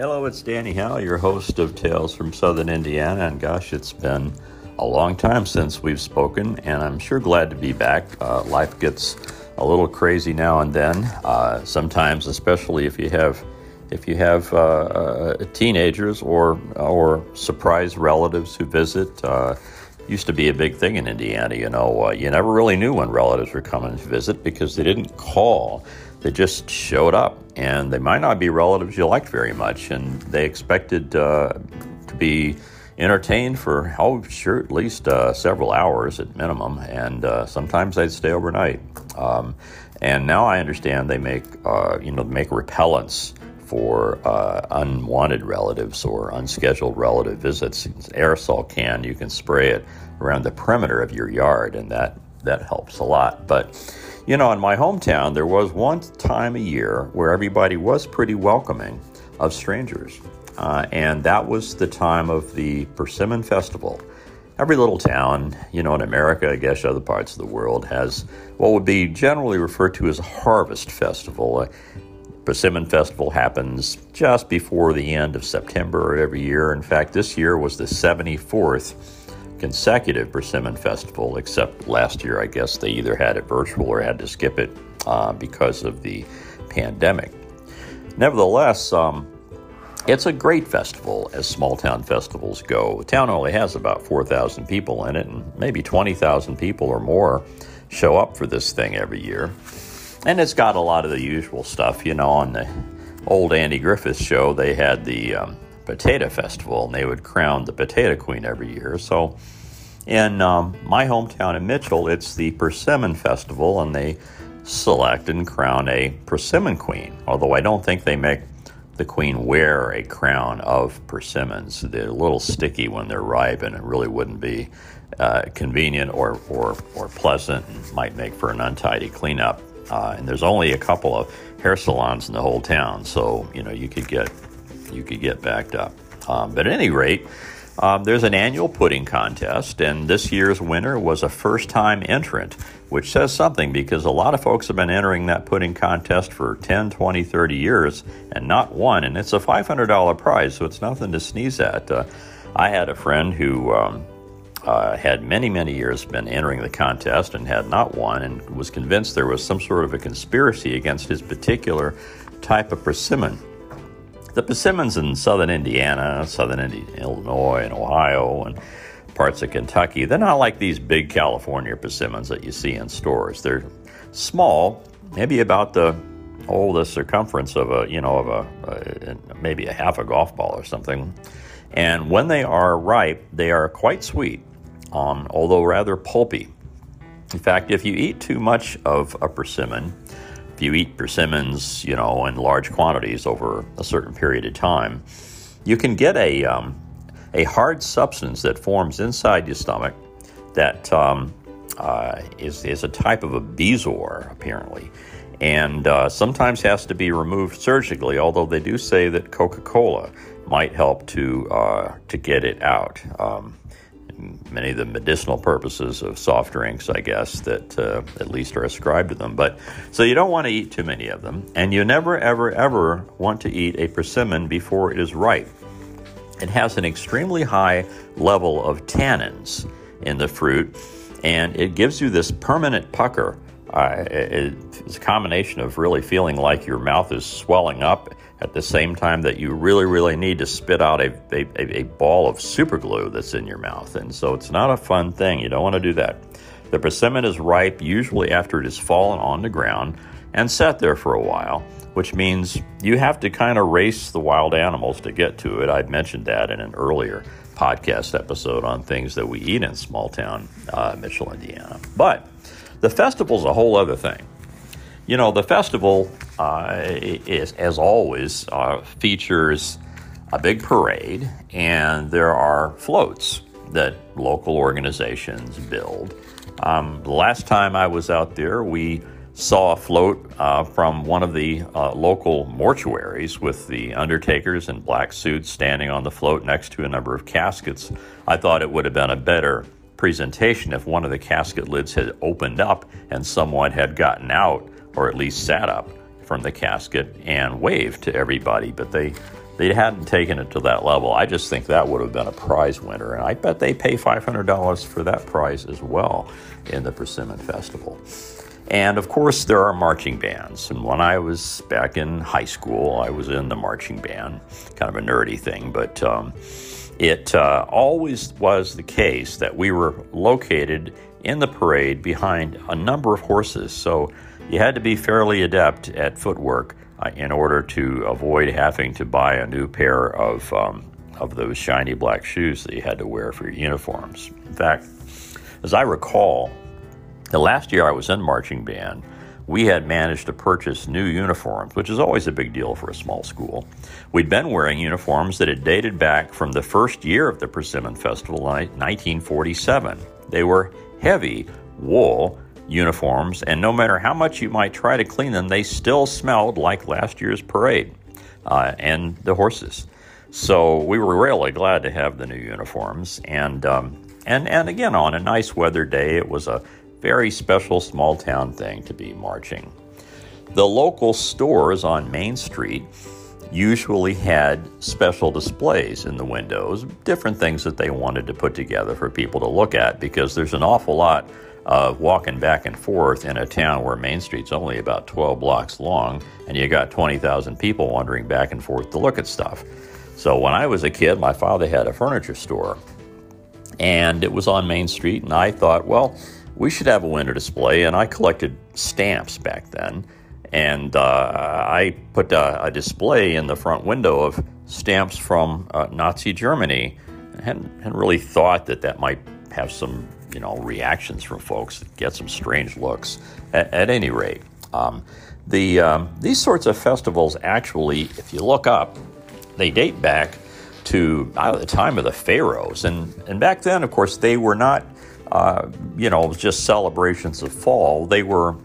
Hello, it's Danny Howe, your host of Tales from Southern Indiana. And gosh, it's been a long time since we've spoken, and I'm sure glad to be back. Uh, life gets a little crazy now and then. Uh, sometimes, especially if you have if you have uh, uh teenagers or or surprise relatives who visit. Uh, used to be a big thing in Indiana. You know, uh, you never really knew when relatives were coming to visit because they didn't call they just showed up, and they might not be relatives you liked very much, and they expected uh, to be entertained for oh sure at least uh, several hours at minimum, and uh, sometimes they'd stay overnight. Um, and now I understand they make uh, you know make repellents for uh, unwanted relatives or unscheduled relative visits. Aerosol can you can spray it around the perimeter of your yard, and that that helps a lot, but you know, in my hometown, there was one time a year where everybody was pretty welcoming of strangers. Uh, and that was the time of the Persimmon Festival. Every little town, you know, in America, I guess other parts of the world, has what would be generally referred to as a harvest festival. A Persimmon Festival happens just before the end of September every year. In fact, this year was the 74th consecutive Persimmon Festival, except last year, I guess they either had it virtual or had to skip it uh, because of the pandemic. Nevertheless, um, it's a great festival as small town festivals go. The town only has about 4,000 people in it, and maybe 20,000 people or more show up for this thing every year. And it's got a lot of the usual stuff. You know, on the old Andy Griffith show, they had the um, Potato Festival, and they would crown the Potato Queen every year. So, in um, my hometown in Mitchell, it's the Persimmon Festival, and they select and crown a persimmon queen. Although I don't think they make the queen wear a crown of persimmons. They're a little sticky when they're ripe, and it really wouldn't be uh, convenient or, or, or pleasant and might make for an untidy cleanup. Uh, and there's only a couple of hair salons in the whole town, so you know you could get you could get backed up. Um, but at any rate, um, there's an annual pudding contest, and this year's winner was a first time entrant, which says something because a lot of folks have been entering that pudding contest for 10, 20, 30 years and not won. And it's a $500 prize, so it's nothing to sneeze at. Uh, I had a friend who um, uh, had many, many years been entering the contest and had not won, and was convinced there was some sort of a conspiracy against his particular type of persimmon. The persimmons in southern Indiana, southern Illinois, and Ohio, and parts of Kentucky, they're not like these big California persimmons that you see in stores. They're small, maybe about the oh the circumference of a you know of a, a maybe a half a golf ball or something. And when they are ripe, they are quite sweet, um, although rather pulpy. In fact, if you eat too much of a persimmon, if you eat persimmons, you know, in large quantities over a certain period of time, you can get a, um, a hard substance that forms inside your stomach that um, uh, is is, a type of a bezoar, apparently, and uh, sometimes has to be removed surgically, although they do say that Coca Cola might help to, uh, to get it out. Um, many of the medicinal purposes of soft drinks, I guess, that uh, at least are ascribed to them. But so you don't want to eat too many of them, and you never, ever, ever want to eat a persimmon before it is ripe. It has an extremely high level of tannins in the fruit, and it gives you this permanent pucker. Uh, it, it's a combination of really feeling like your mouth is swelling up at the same time that you really, really need to spit out a, a, a ball of super glue that's in your mouth. And so it's not a fun thing. You don't want to do that. The persimmon is ripe usually after it has fallen on the ground and sat there for a while, which means you have to kind of race the wild animals to get to it. I'd mentioned that in an earlier podcast episode on things that we eat in small town uh, Mitchell, Indiana. But the festival's a whole other thing. You know, the festival uh, is, as always, uh, features a big parade, and there are floats that local organizations build. Um, the last time I was out there, we saw a float uh, from one of the uh, local mortuaries with the undertakers in black suits standing on the float next to a number of caskets. I thought it would have been a better presentation if one of the casket lids had opened up and someone had gotten out or at least sat up from the casket and waved to everybody, but they they hadn't taken it to that level. I just think that would have been a prize winner, and I bet they pay $500 for that prize as well in the Persimmon Festival. And of course, there are marching bands. And when I was back in high school, I was in the marching band, kind of a nerdy thing, but um, it uh, always was the case that we were located in the parade behind a number of horses. So you had to be fairly adept at footwork uh, in order to avoid having to buy a new pair of, um, of those shiny black shoes that you had to wear for your uniforms. In fact, as I recall, the last year I was in marching band, we had managed to purchase new uniforms, which is always a big deal for a small school. We'd been wearing uniforms that had dated back from the first year of the Persimmon Festival, in 1947. They were heavy wool uniforms, and no matter how much you might try to clean them, they still smelled like last year's parade uh, and the horses. So we were really glad to have the new uniforms, and um, and and again on a nice weather day, it was a very special small town thing to be marching. The local stores on Main Street usually had special displays in the windows, different things that they wanted to put together for people to look at because there's an awful lot of walking back and forth in a town where Main Street's only about 12 blocks long and you got 20,000 people wandering back and forth to look at stuff. So when I was a kid, my father had a furniture store and it was on Main Street and I thought, well, we should have a winter display. And I collected stamps back then. And uh, I put a, a, display in the front window of stamps from uh, Nazi Germany. I hadn't, hadn't really thought that that might have some, you know, reactions from folks, get some strange looks. At, at any rate, um, the um, these sorts of festivals actually, if you look up, they date back to uh, the time of the pharaohs, and and back then, of course, they were not uh, you know, just celebrations of fall. They were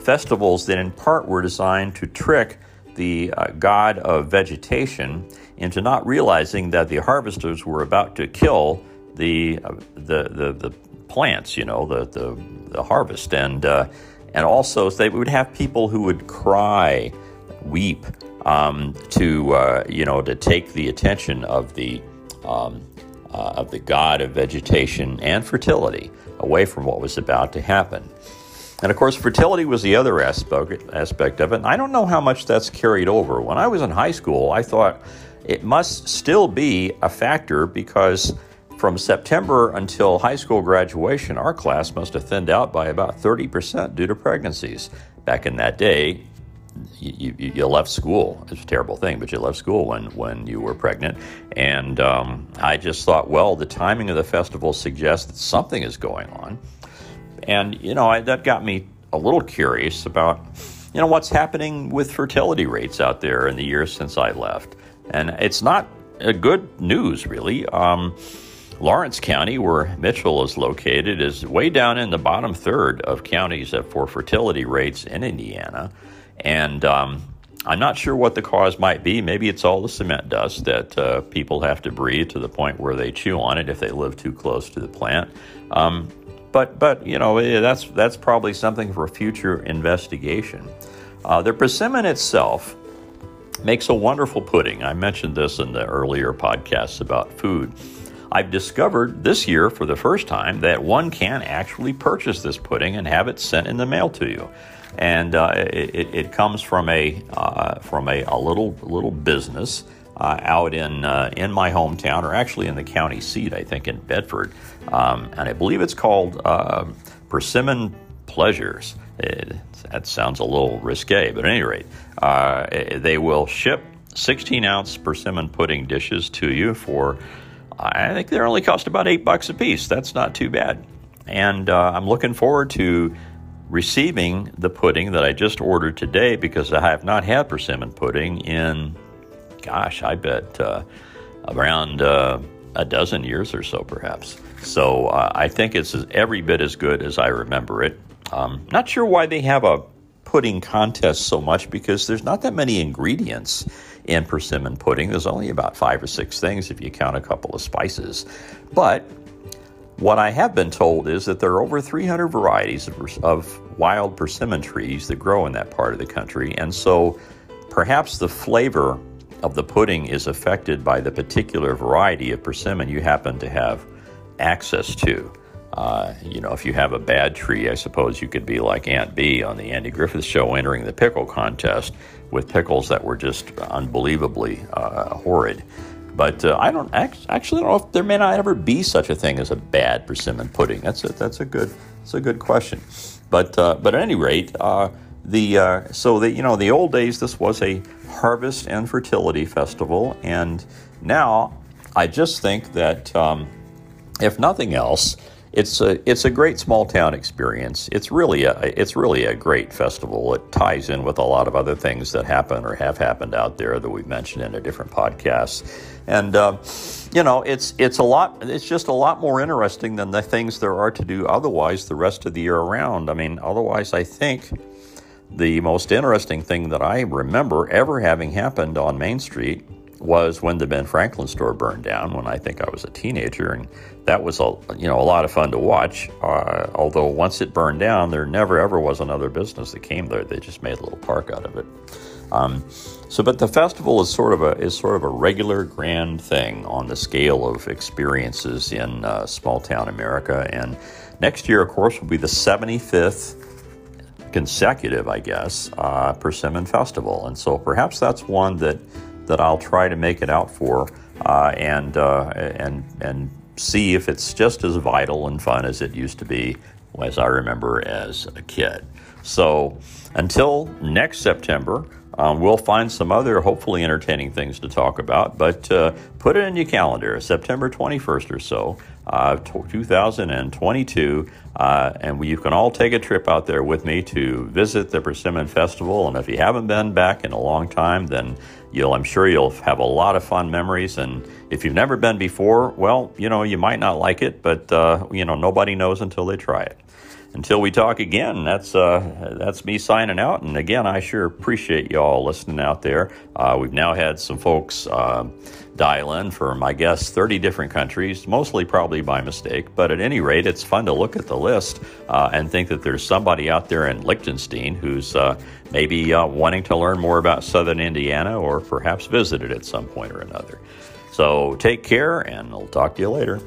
festivals that, in part, were designed to trick the uh, god of vegetation into not realizing that the harvesters were about to kill the uh, the, the, the plants, you know, the the, the harvest, and uh, and also they would have people who would cry, weep, um, to uh, you know to take the attention of the um, uh, of the god of vegetation and fertility away from what was about to happen. And of course, fertility was the other aspect, aspect of it. And I don't know how much that's carried over. When I was in high school, I thought it must still be a factor because from September until high school graduation, our class must have thinned out by about 30% due to pregnancies. Back in that day, you, you, you, left school. It's a terrible thing, but you left school when, when you were pregnant. And um, I just thought, well, the timing of the festival suggests that something is going on. And, you know, I, that got me a little curious about, you know, what's happening with fertility rates out there in the years since I left. And it's not a good news, really. Um, Lawrence County, where Mitchell is located, is way down in the bottom third of counties for fertility rates in Indiana. And um, I'm not sure what the cause might be. Maybe it's all the cement dust that uh, people have to breathe to the point where they chew on it if they live too close to the plant. Um, but but you know that's that's probably something for future investigation. Uh, the persimmon itself makes a wonderful pudding. I mentioned this in the earlier podcasts about food. I've discovered this year for the first time that one can actually purchase this pudding and have it sent in the mail to you and uh, it, it, comes from a uh, from a, a, little little business uh, out in uh, in my hometown, or actually in the county seat, I think in Bedford, um, and I believe it's called uh, Persimmon Pleasures. It, that sounds a little risque, but at any rate, uh, they will ship 16 ounce persimmon pudding dishes to you for. I think they only cost about eight bucks a piece. That's not too bad. And I'm looking forward to receiving the pudding that I just ordered today because I have not had persimmon pudding in, gosh, I bet uh, around uh, a dozen years or so, perhaps. So uh, I think it's every bit as good as I remember it. Um, not sure why they have a pudding contest so much because there's not that many ingredients in persimmon pudding. There's only about five or six things if you count a couple of spices. But what I have been told is that there are over 300 varieties of, of, wild persimmon trees that grow in that part of the country, and so perhaps the flavor of the pudding is affected by the particular variety of persimmon you happen to have access to. Uh, you know, if you have a bad tree, I suppose you could be like Aunt Bee on the Andy Griffith Show, entering the pickle contest with pickles that were just unbelievably uh, horrid. But uh, I don't actually don't know if there may not ever be such a thing as a bad persimmon pudding. That's a that's a good that's a good question. But uh, but at any rate, uh, the uh, so the you know the old days this was a harvest and fertility festival, and now I just think that um, if nothing else it's a it's a great small town experience. It's really a it's really a great festival. It ties in with a lot of other things that happen or have happened out there that we've mentioned in a different podcasts, and uh, you know it's it's a lot. It's just a lot more interesting than the things there are to do otherwise the rest of the year around. I mean, otherwise, I think the most interesting thing that I remember ever having happened on Main Street was when the Ben Franklin store burned down when I think I was a teenager, and that was a you know a lot of fun to watch. Uh, although once it burned down, there never ever was another business that came there. They just made a little park out of it. Um, so, but the festival is sort of a is sort of a regular grand thing on the scale of experiences in uh, small town America. And next year, of course, will be the 75th consecutive, I guess, uh, Persimmon Festival. And so perhaps that's one that that I'll try to make it out for uh, and uh, and and see if it's just as vital and fun as it used to be as I remember as a kid. So until next September. Um, we'll find some other hopefully entertaining things to talk about, but uh, put it in your calendar, September 21st or so, uh, 2022, uh, and you can all take a trip out there with me to visit the Persimmon Festival. And if you haven't been back in a long time, then You'll, I'm sure you'll have a lot of fun memories. And if you've never been before, well, you know, you might not like it, but, uh, you know, nobody knows until they try it. Until we talk again, that's uh, that's me signing out. And again, I sure appreciate you all listening out there. Uh, we've now had some folks uh, dial in from, I guess, 30 different countries, mostly probably by mistake. But at any rate, it's fun to look at the list uh, and think that there's somebody out there in Liechtenstein who's uh, maybe uh, wanting to learn more about Southern Indiana or perhaps visited at some point or another. So take care, and I'll talk to you later.